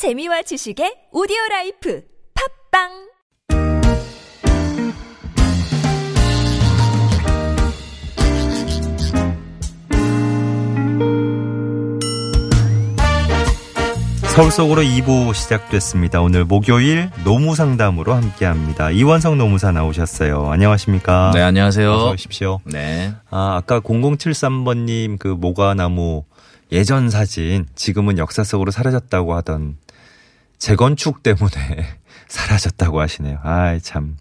재미와 지식의 오디오 라이프 팟빵 서울 속으로 2부 시작됐습니다. 오늘 목요일 노무 상담으로 함께 합니다. 이원석 노무사 나오셨어요. 안녕하십니까? 네, 안녕하세요. 어서 오십시오. 네. 아, 아까 0073번님 그 모과나무 예전 사진 지금은 역사 속으로 사라졌다고 하던 재건축 때문에 사라졌다고 하시네요. 아이, 참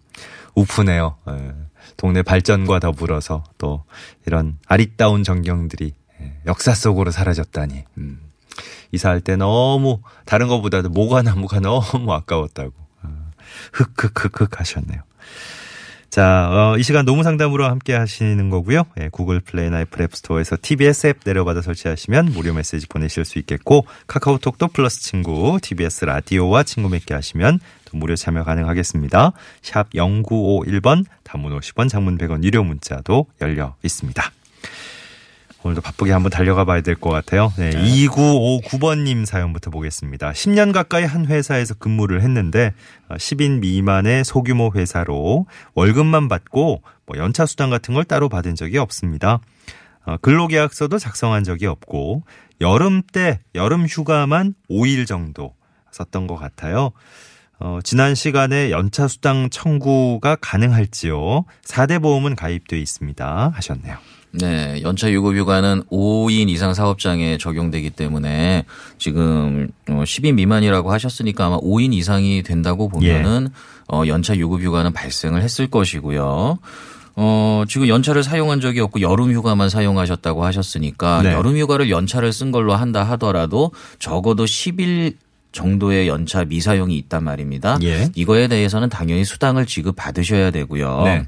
웃프네요. 예. 동네 발전과 더불어서 또 이런 아리따운 전경들이 예, 역사 속으로 사라졌다니. 음. 이사할 때 너무 다른 것보다도 모과나무가 너무 아까웠다고. 아, 흑흑흑흑 하셨네요. 자, 어, 이 시간 노무 상담으로 함께 하시는 거고요. 예, 구글 플레이나 애플 앱스토어에서 TBS 앱 내려받아 설치하시면 무료 메시지 보내실 수 있겠고 카카오톡도 플러스 친구, TBS 라디오와 친구 맺게 하시면 또 무료 참여 가능하겠습니다. 샵 0951번 단문 50원, 장문 100원 유료 문자도 열려 있습니다. 오늘도 바쁘게 한번 달려가 봐야 될 것 같아요. 네, 2959번님 사연부터 보겠습니다. 10년 가까이 한 회사에서 근무를 했는데 10인 미만의 소규모 회사로 월급만 받고 뭐 연차 수당 같은 걸 따로 받은 적이 없습니다. 어, 근로계약서도 작성한 적이 없고 여름 때 여름 휴가만 5일 정도 썼던 것 같아요. 어, 지난 시간에 연차 수당 청구가 가능할지요. 4대 보험은 가입돼 있습니다. 하셨네요. 네. 연차 유급 휴가는 5인 이상 사업장에 적용되기 때문에 지금 10인 미만이라고 하셨으니까 아마 5인 이상이 된다고 보면은 어, 연차 유급 휴가는 발생을 했을 것이고요. 어, 지금 연차를 사용한 적이 없고 여름 휴가만 사용하셨다고 하셨으니까 네. 여름 휴가를 연차를 쓴 걸로 한다 하더라도 적어도 10일 정도의 연차 미사용이 있단 말입니다. 예. 이거에 대해서는 당연히 수당을 지급 받으셔야 되고요. 네.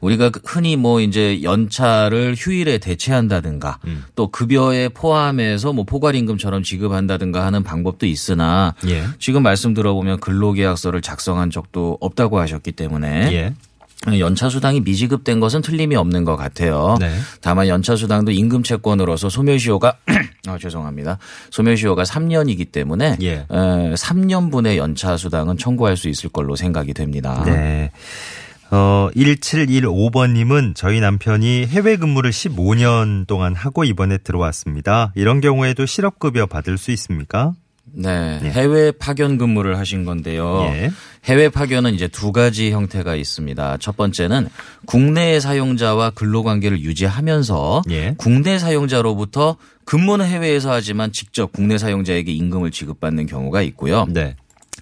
우리가 그 흔히 뭐 이제 연차를 휴일에 대체한다든가 음. 또 급여에 포함해서 뭐 포괄임금처럼 지급한다든가 하는 방법도 있으나 예. 지금 말씀 들어보면 근로계약서를 작성한 적도 없다고 하셨기 때문에 예. 연차 수당이 미지급된 것은 틀림이 없는 것 같아요. 네. 다만 연차 수당도 임금 채권으로서 소멸시효가 아, 죄송합니다. 소멸시효가 3년이기 때문에 예. 에, 3년분의 연차 수당은 청구할 수 있을 걸로 생각이 됩니다. 네. 어, 1715번님은 저희 남편이 해외 근무를 15년 동안 하고 이번에 들어왔습니다. 이런 경우에도 실업급여 받을 수 있습니까? 네, 해외 파견 근무를 하신 건데요. 예. 해외 파견은 이제 두 가지 형태가 있습니다. 첫 번째는 국내 사용자와 근로 관계를 유지하면서 예. 국내 사용자로부터 근무는 해외에서 하지만 직접 국내 사용자에게 임금을 지급받는 경우가 있고요. 네.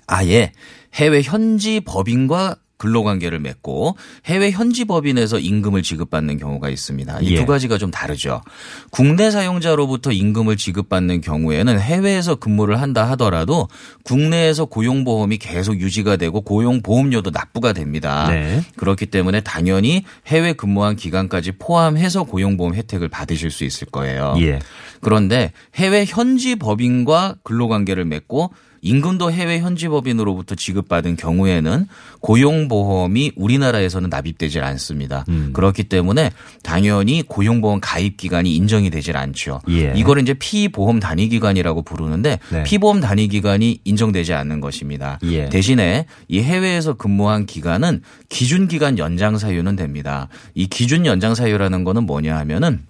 아예 해외 현지 법인과 근로관계를 맺고 해외 현지 법인에서 임금을 지급받는 경우가 있습니다. 이두 예. 가지가 좀 다르죠. 국내 사용자로부터 임금을 지급받는 경우에는 해외에서 근무를 한다 하더라도 국내에서 고용보험이 계속 유지가 되고 고용보험료도 납부가 됩니다. 네. 그렇기 때문에 당연히 해외 근무한 기간까지 포함해서 고용보험 혜택을 받으실 수 있을 거예요. 예. 그런데 해외 현지 법인과 근로관계를 맺고 임금도 해외 현지 법인으로부터 지급받은 경우에는 고용보험이 우리나라에서는 납입되질 않습니다. 음. 그렇기 때문에 당연히 고용보험 가입 기간이 인정이 되질 않죠. 예. 이거를 이제 피보험 단위 기간이라고 부르는데 네. 피보험 단위 기간이 인정되지 않는 것입니다. 예. 대신에 이 해외에서 근무한 기간은 기준 기간 연장 사유는 됩니다. 이 기준 연장 사유라는 거는 뭐냐 하면은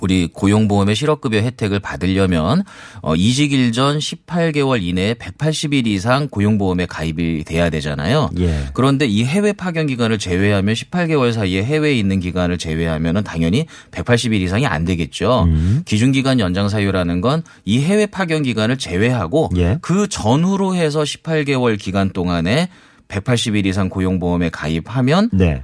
우리 고용보험의 실업급여 혜택을 받으려면 어, 이직 일 전 18개월 이내에 180일 이상 고용보험에 가입이 돼야 되잖아요. 예. 그런데 이 해외 파견 기간을 제외하면 18개월 사이에 해외에 있는 기간을 제외하면은 당연히 180일 이상이 안 되겠죠. 음. 기준 기간 연장 사유라는 건 이 해외 파견 기간을 제외하고 예. 그 전후로 해서 18개월 기간 동안에 180일 이상 고용보험에 가입하면 네.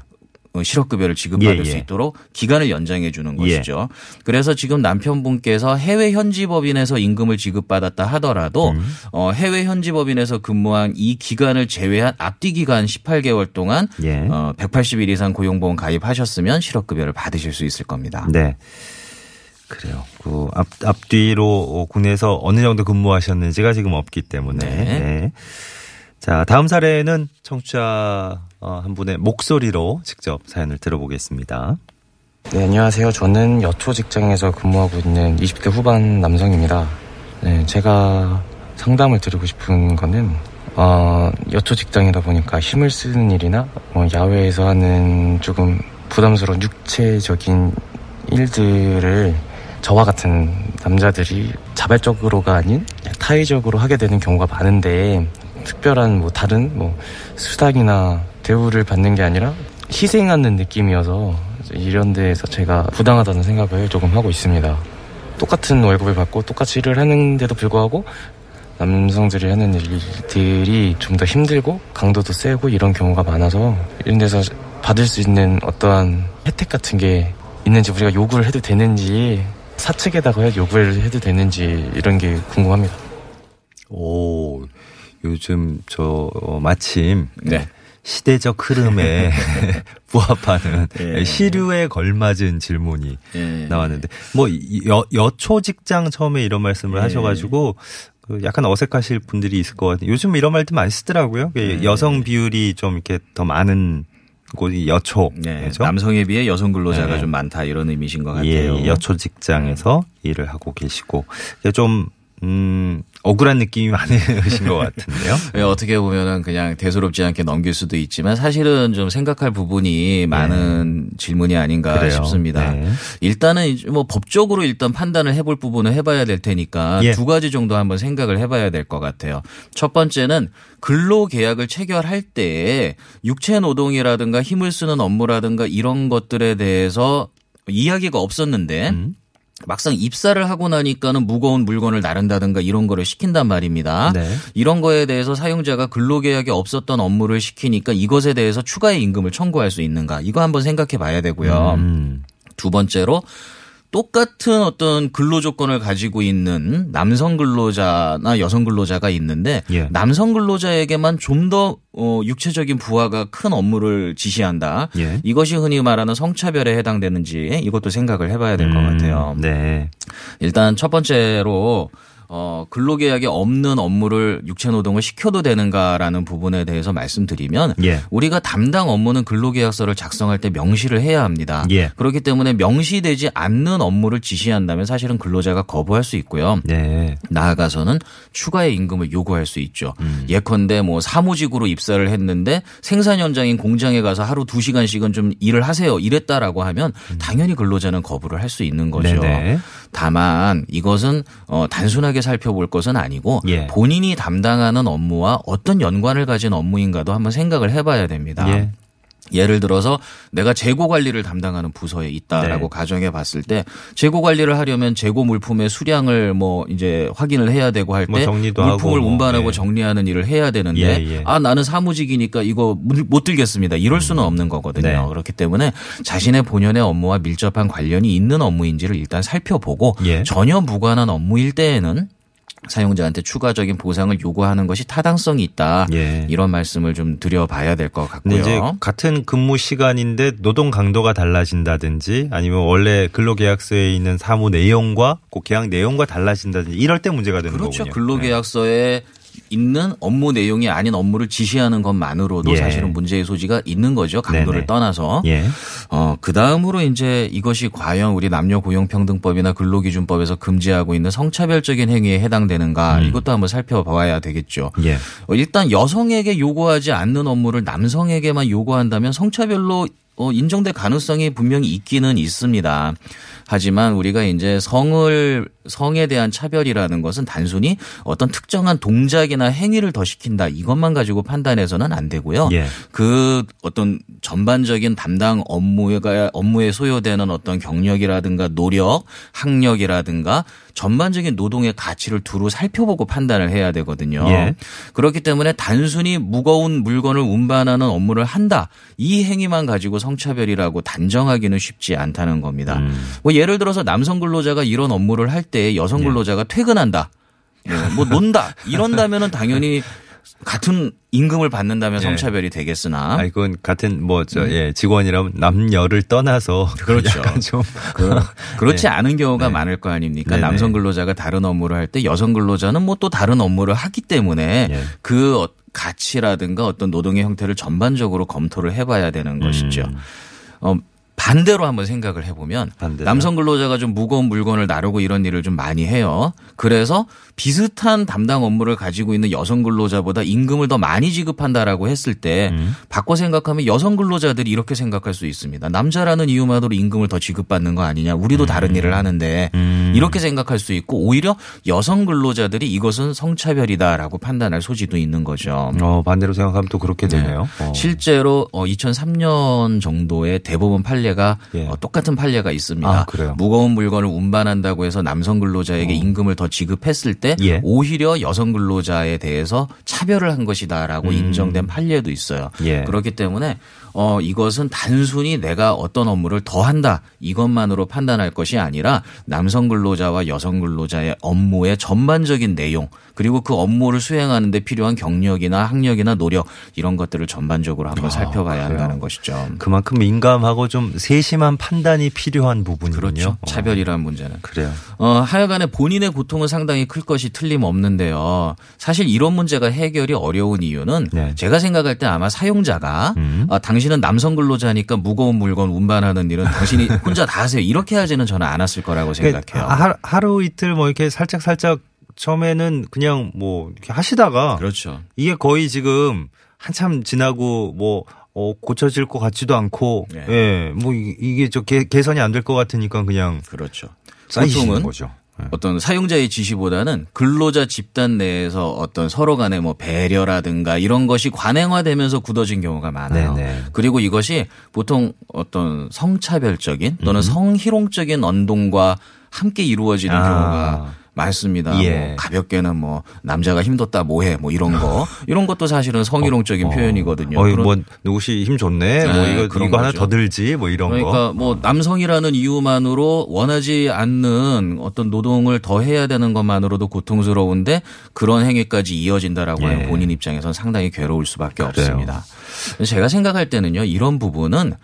어, 실업급여를 지급받을 예, 예. 수 있도록 기간을 연장해 주는 예. 것이죠. 그래서 지금 남편분께서 해외 현지 법인에서 임금을 지급받았다 하더라도 음. 어, 해외 현지 법인에서 근무한 이 기간을 제외한 앞뒤 기간 18개월 동안 예. 어, 180일 이상 고용보험 가입하셨으면 실업급여를 받으실 수 있을 겁니다. 네. 그래요. 그 앞, 앞뒤로 국내에서 어느 정도 근무하셨는지가 지금 없기 때문에. 네. 네. 자, 다음 사례는 청취자 어, 한 분의 목소리로 직접 사연을 들어보겠습니다. 네, 안녕하세요. 저는 여초 직장에서 근무하고 있는 20대 후반 남성입니다. 네, 제가 상담을 드리고 싶은 거는 어, 여초 직장이다 보니까 힘을 쓰는 일이나 어, 야외에서 하는 조금 부담스러운 육체적인 일들을 저와 같은 남자들이 자발적으로가 아닌 타의적으로 하게 되는 경우가 많은데 특별한 뭐 다른 뭐 수당이나 대우를 받는 게 아니라 희생하는 느낌이어서 이런 데에서 제가 부당하다는 생각을 조금 하고 있습니다. 똑같은 월급을 받고 똑같이 일을 하는데도 불구하고 남성들이 하는 일들이 좀 더 힘들고 강도도 세고 이런 경우가 많아서 이런 데서 받을 수 있는 어떠한 혜택 같은 게 있는지 우리가 요구를 해도 되는지 사측에다가 요구를 해도 되는지 이런 게 궁금합니다. 오, 요즘 저 어, 마침 네. 시대적 흐름에 부합하는 예. 시류에 걸맞은 질문이 예. 나왔는데 뭐 이- 여, 여초 직장 처음에 이런 말씀을 예. 하셔가지고 그 약간 어색하실 분들이 있을 것 같아요. 요즘 이런 말들 많이 쓰더라고요. 그 예. 여성 비율이 좀 이렇게 더 많은 곳이 여초. 네? 남성에 비해 여성 근로자가 네. 좀 많다 이런 의미신 것 예, 같아요. 여초 직장에서 일을 하고 계시고 좀 음, 억울한 느낌이 많으신 것 같은데요. 예, 어떻게 보면은 그냥 대수롭지 않게 넘길 수도 있지만 사실은 좀 생각할 부분이 많은 질문이 아닌가 네. 그래요. 싶습니다. 네. 일단은 뭐 법적으로 일단 판단을 해볼 부분을 해봐야 될 테니까 예. 두 가지 정도 한번 생각을 해봐야 될 것 같아요. 첫 번째는 근로계약을 체결할 때 육체 노동이라든가 힘을 쓰는 업무라든가 이런 것들에 대해서 이야기가 없었는데 음. 막상 입사를 하고 나니까는 무거운 물건을 나른다든가 이런 거를 시킨단 말입니다. 네. 이런 거에 대해서 사용자가 근로계약이 없었던 업무를 시키니까 이것에 대해서 추가의 임금을 청구할 수 있는가 이거 한번 생각해 봐야 되고요. 음. 두 번째로 똑같은 어떤 근로 조건을 가지고 있는 남성 근로자나 여성 근로자가 있는데 예. 남성 근로자에게만 좀 더 어, 육체적인 부하가 큰 업무를 지시한다. 예. 이것이 흔히 말하는 성차별에 해당되는지 이것도 생각을 해봐야 될것 음, 같아요. 네. 일단 첫 번째로 어, 근로계약이 없는 업무를 육체 노동을 시켜도 되는가라는 부분에 대해서 말씀드리면 예. 우리가 담당 업무는 근로계약서를 작성할 때 명시를 해야 합니다. 예. 그렇기 때문에 명시되지 않는 업무를 지시한다면 사실은 근로자가 거부할 수 있고요. 네. 나아가서는 추가의 임금을 요구할 수 있죠. 음. 예컨대 뭐 사무직으로 입사를 했는데 생산 현장인 공장에 가서 하루 두 시간씩은 좀 일을 하세요. 이랬다라고 하면 당연히 근로자는 거부를 할 수 있는 거죠. 음. 네네. 다만 이것은 어, 단순하게 살펴볼 것은 아니고 예. 본인이 담당하는 업무와 어떤 연관을 가진 업무인가도 한번 생각을 해봐야 됩니다. 예. 예를 들어서 내가 재고 관리를 담당하는 부서에 있다라고 네. 가정해 봤을 때 재고 관리를 하려면 재고 물품의 수량을 뭐 이제 확인을 해야 되고 할때 뭐 물품을 뭐, 운반하고 예. 정리하는 일을 해야 되는데 예, 예. 아 나는 사무직이니까 이거 못- 못 들겠습니다. 이럴 수는 없는 거거든요. 네. 그렇기 때문에 자신의 본연의 업무와 밀접한 관련이 있는 업무인지를 일단 살펴보고 예. 전혀 무관한 업무일 때에는 사용자한테 추가적인 보상을 요구하는 것이 타당성이 있다. 예. 이런 말씀을 좀 드려봐야 될 것 같고요. 이제 같은 근무 시간인데 노동 강도가 달라진다든지 아니면 원래 근로계약서에 있는 사무 내용과 그 계약 내용과 달라진다든지 이럴 때 문제가 되는 그렇죠. 거군요. 근로계약서에 있는 업무 내용이 아닌 업무를 지시하는 것만으로도 예. 사실은 문제의 소지가 있는 거죠. 강도를 네네. 떠나서. 네. 예. 어, 그 다음으로 이제 이것이 과연 우리 남녀 고용평등법이나 근로기준법에서 금지하고 있는 성차별적인 행위에 해당되는가 음. 이것도 한번 살펴봐야 되겠죠. 예. 어, 일단 여성에게 요구하지 않는 업무를 남성에게만 요구한다면 성차별로 어, 인정될 가능성이 분명히 있기는 있습니다. 하지만 우리가 이제 성을 성에 대한 차별이라는 것은 단순히 어떤 특정한 동작이나 행위를 더 시킨다 이것만 가지고 판단해서는 안 되고요. 예. 그 어떤 전반적인 담당 업무가 업무에 소요되는 어떤 경력이라든가 노력, 학력이라든가 전반적인 노동의 가치를 두루 살펴보고 판단을 해야 되거든요. 예. 그렇기 때문에 단순히 무거운 물건을 운반하는 업무를 한다. 이 행위만 가지고 성차별이라고 단정하기는 쉽지 않다는 겁니다. 음. 뭐 예를 들어서 남성 근로자가 이런 업무를 할 때 여성 예. 근로자가 퇴근한다. 뭐, 뭐 논다. 이런다면은 당연히 같은 임금을 받는다면 예. 성차별이 되겠으나 아, 이건 같은 뭐저 예, 직원이라면 남녀를 떠나서 음. 그렇죠. 좀 그, 그렇지 네. 않은 경우가 네. 많을 거 아닙니까? 네네. 남성 근로자가 다른 업무를 할 때 여성 근로자는 뭐 또 다른 업무를 하기 때문에 예. 그 어- 가치라든가 어떤 노동의 형태를 전반적으로 검토를 해봐야 되는 것이죠. 음. 어, 반대로 한번 생각을 해보면 반대로? 남성 근로자가 좀 무거운 물건을 나르고 이런 일을 좀 많이 해요. 그래서 비슷한 담당 업무를 가지고 있는 여성 근로자보다 임금을 더 많이 지급한다라고 했을 때 음. 바꿔 생각하면 여성 근로자들이 이렇게 생각할 수 있습니다. 남자라는 이유만으로 임금을 더 지급받는 거 아니냐. 우리도 다른 일을 하는데 음. 이렇게 생각할 수 있고 오히려 여성 근로자들이 이것은 성차별이다라고 판단할 소지도 있는 거죠. 어, 반대로 생각하면 또 그렇게 네. 되네요. 어. 실제로 2003년 정도의 대법원 판례 가 예. 어, 똑같은 판례가 있습니다. 아, 그래요? 무거운 물건을 운반한다고 해서 남성 근로자에게 임금을 더 지급했을 때 예. 오히려 여성 근로자에 대해서 차별을 한 것이다라고 인정된 판례도 있어요. 음. 예. 그렇기 때문에 어 이것은 단순히 내가 어떤 업무를 더 한다 이것만으로 판단할 것이 아니라 남성 근로자와 여성 근로자의 업무의 전반적인 내용 그리고 그 업무를 수행하는 데 필요한 경력이나 학력이나 노력 이런 것들을 전반적으로 한번 살펴봐야 아, 그래요? 한다는 것이죠. 그만큼 민감하고 좀 세심한 판단이 필요한 부분이군요. 그렇죠. 어. 차별이라는 문제는. 그래요. 어, 하여간에 본인의 고통은 상당히 클 것이 틀림없는데요. 사실 이런 문제가 해결이 어려운 이유는 네. 제가 생각할 때 아마 사용자가 음. 아, 당신은 남성 근로자니까 무거운 물건 운반하는 일은 당신이 혼자 다 하세요. 이렇게 하지는 저는 않았을 거라고 생각해요. 그러니까 하루, 하루 이틀 뭐 이렇게 살짝 살짝 처음에는 그냥 뭐 이렇게 하시다가 그렇죠. 이게 거의 지금 한참 지나고 뭐 어, 고쳐질 것 같지도 않고 네. 예, 뭐 이- 이게 저 개, 개선이 안 될 것 같으니까 그냥 그렇죠. 보통은 거죠. 예. 어떤 사용자의 지시보다는 근로자 집단 내에서 어떤 서로 간의 뭐 배려라든가 이런 것이 관행화되면서 굳어진 경우가 많아요. 네네. 그리고 이것이 보통 어떤 성차별적인 음. 또는 성희롱적인 언동과 함께 이루어지는 아. 경우가 많습니다. 예. 뭐 가볍게는 뭐 남자가 힘뒀다 뭐해 뭐 이런 거 이런 것도 사실은 성희롱적인 표현이거든요. 어이 그런- 뭐 누구시 힘 좋네. 뭐 네, 이거 그런 이거 하나. 더 들지 뭐 이런 그러니까 거. 뭐 남성이라는 이유만으로 원하지 않는 어떤 노동을 더 해야 되는 것만으로도 고통스러운데 그런 행위까지 이어진다라고 예. 하면 본인 입장에서는 상당히 괴로울 수밖에 그래요. 없습니다. 제가 생각할 때는요 이런 부분은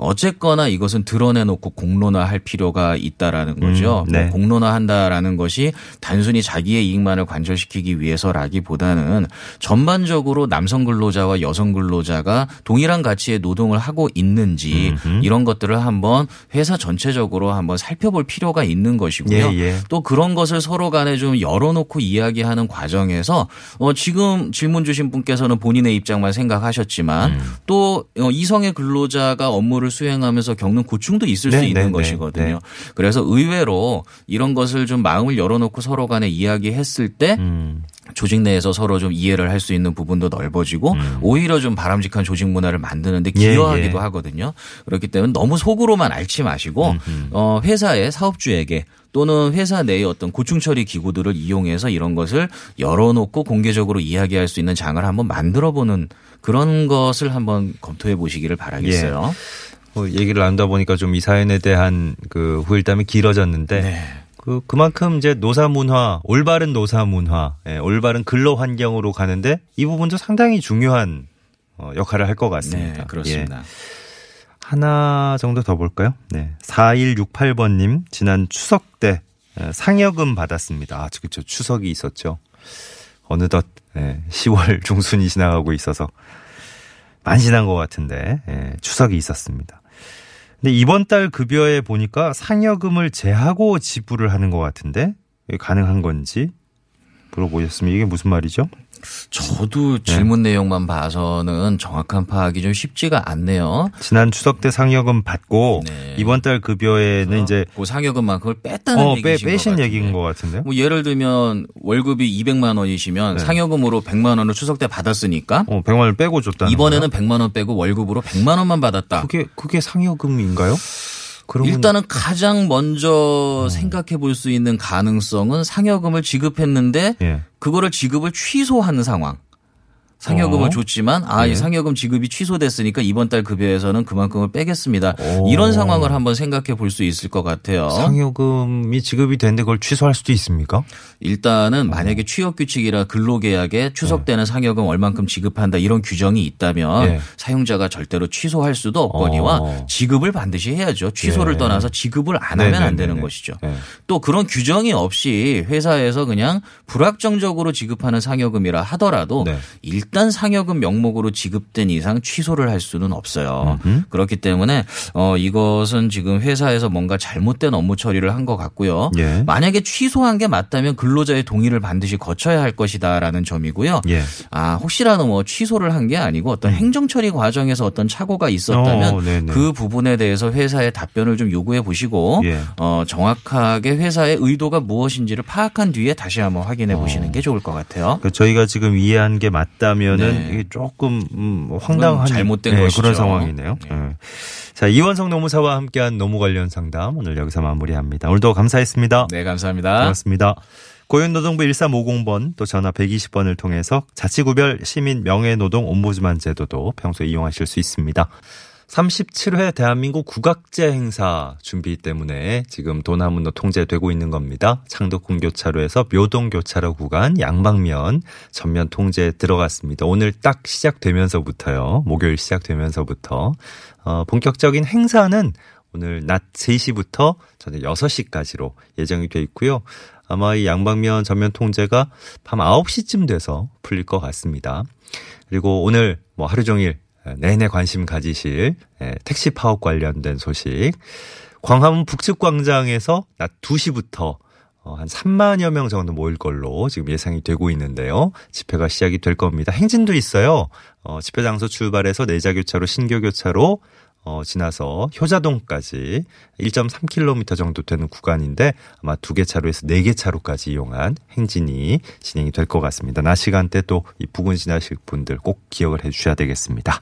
어쨌거나 이것은 드러내놓고 공론화할 필요가 있다라는 거죠. 음, 네. 뭐 공론화한다라는 것이 단순히 자기의 이익만을 관철시키기 위해서라기보다는 전반적으로 남성 근로자와 여성 근로자가 동일한 가치의 노동을 하고 있는지 이런 것들을 한번 회사 전체적으로 한번 살펴볼 필요가 있는 것이고요. 예, 예. 또 그런 것을 서로 간에 좀 열어놓고 이야기하는 과정에서 어 지금 질문 주신 분께서는 본인의 입장만 생각하셨지만 음. 또 어, 이성의 근로자가 업무를 수행하면서 겪는 고충도 있을 수 네, 있는 네, 것이거든요. 네, 네. 그래서 의외로 이런 것을 좀 마음을 열어놓고 서로 간에 이야기했을 때 음. 조직 내에서 서로 좀 이해를 할 수 있는 부분도 넓어지고 오히려 좀 바람직한 조직 문화를 만드는데 예, 기여하기도 예. 하거든요. 그렇기 때문에 너무 속으로만 앓지 마시고 어 회사의 사업주에게 또는 회사 내의 어떤 고충 처리 기구들을 이용해서 이런 것을 열어놓고 공개적으로 이야기할 수 있는 장을 한번 만들어 보는 그런 것을 한번 검토해 보시기를 바라겠어요. 뭐 얘기를 나누다 보니까 좀 이 사연에 대한 그 후일담이 길어졌는데 네. 그 그만큼 이제 노사 문화, 올바른 노사 문화, 예, 올바른 근로 환경으로 가는데 이 부분도 상당히 중요한 어, 역할을 할 것 같습니다. 네, 예. 그렇습니다. 하나 정도 더 볼까요? 네. 4168번 님, 지난 추석 때 예, 상여금 받았습니다. 아, 그렇죠. 추석이 있었죠. 어느덧 예, 10월 중순이 지나가고 있어서 지난 것 같은데 예, 추석이 있었습니다. 근데 이번 달 급여에 보니까 상여금을 제하고 지불을 하는 것 같은데? 가능한 건지 물어보셨으면 이게 무슨 말이죠? 저도 질문 내용만 봐서는 정확한 파악이 좀 쉽지가 않네요. 지난 추석 때 상여금 받고 네. 이번 달 급여에는 이제 그 상여금만큼을 뺐다는 어, 빼, 것 빼신 같은데. 얘기인 것 같은데요? 뭐 예를 들면 월급이 200만 원이시면 네. 상여금으로 100만 원을 추석 때 받았으니까 어, 100만 원을 빼고 줬다는 이번에는 거예요? 100만 원 빼고 월급으로 100만 원만 받았다. 그게 그게 상여금인가요? 일단은 가장 먼저 생각해 볼 수 있는 가능성은 상여금을 지급했는데 예. 그거를 지급을 취소한 상황. 상여금을 어? 줬지만 아, 이 네. 상여금 지급이 취소됐으니까 이번 달 급여에서는 그만큼을 빼겠습니다. 오. 이런 상황을 한번 생각해 볼 수 있을 것 같아요. 상여금이 지급이 됐는데 그걸 취소할 수도 있습니까? 일단은 만약에 취업 규칙이라 근로계약에 추석 때는 상여금 얼만큼 지급한다 이런 규정이 있다면 네. 사용자가 절대로 취소할 수도 없거니와 어. 지급을 반드시 해야죠. 취소를 예. 떠나서 지급을 안 하면 안 되는. 것이죠. 네. 또 그런 규정이 없이 회사에서 그냥 불확정적으로 지급하는 상여금이라 하더라도 네. 극단 상여금 명목으로 지급된 이상 취소를 할 수는 없어요. 그렇기 때문에 어 이것은 지금 회사에서 뭔가 잘못된 업무 처리를 한 것 같고요. 예. 만약에 취소한 게 맞다면 근로자의 동의를 반드시 거쳐야 할 것이다라는 점이고요. 예. 아 혹시라도 뭐 취소를 한 게 아니고 어떤 행정 처리 과정에서 어떤 착오가 있었다면 어, 네네. 그 부분에 대해서 회사에 답변을 좀 요구해 보시고 예. 어 정확하게 회사의 의도가 무엇인지를 파악한 뒤에 다시 한번 확인해 보시는 게 좋을 것 같아요. 그 저희가 지금 이해한 게 맞다면 은 네. 이게 조금 음, 황당한 잘못된 네, 것이죠. 그런 상황이네요. 네. 예. 자 이원성 노무사와 함께한 노무 관련 상담 오늘 여기서 마무리합니다. 오늘도 감사했습니다. 네, 감사합니다. 고맙습니다. 고용노동부 1350번 또 전화 120번을 통해서 자치구별 시민 명예노동 옴부즈만 제도도 평소에 이용하실 수 있습니다. 37회 대한민국 국악제 행사 준비 때문에 지금 도남문로 통제되고 있는 겁니다. 창덕궁 교차로에서 묘동 교차로 구간 양방면 전면 통제 들어갔습니다. 오늘 딱 시작되면서부터요. 목요일 시작되면서부터 어, 본격적인 행사는 오늘 낮 3시부터 저녁 6시까지로 예정이 돼 있고요. 아마 이 양방면 전면 통제가 밤 9시쯤 돼서 풀릴 것 같습니다. 그리고 오늘 뭐 하루 종일 내내 관심 가지실 예, 택시 파업 관련된 소식. 광화문 북측 광장에서 낮 2시부터 어, 한 3만여 명 정도 모일 걸로 지금 예상이 되고 있는데요. 집회가 시작이 될 겁니다. 행진도 있어요. 어, 집회 장소 출발해서 내자교차로 신교교차로 어, 지나서 효자동까지 1.3km 정도 되는 구간인데 아마 두 개 차로에서 네 개 차로까지 이용한 행진이 진행이 될 것 같습니다. 낮 시간대 또 이 부근 지나실 분들 꼭 기억을 해 주셔야 되겠습니다.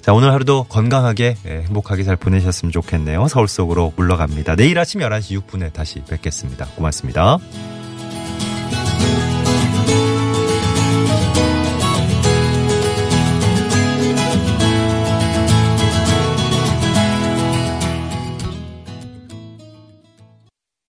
자, 오늘 하루도 건강하게 예, 행복하게 잘 보내셨으면 좋겠네요. 서울 속으로 물러갑니다. 내일 아침 11시 6분에 다시 뵙겠습니다. 고맙습니다.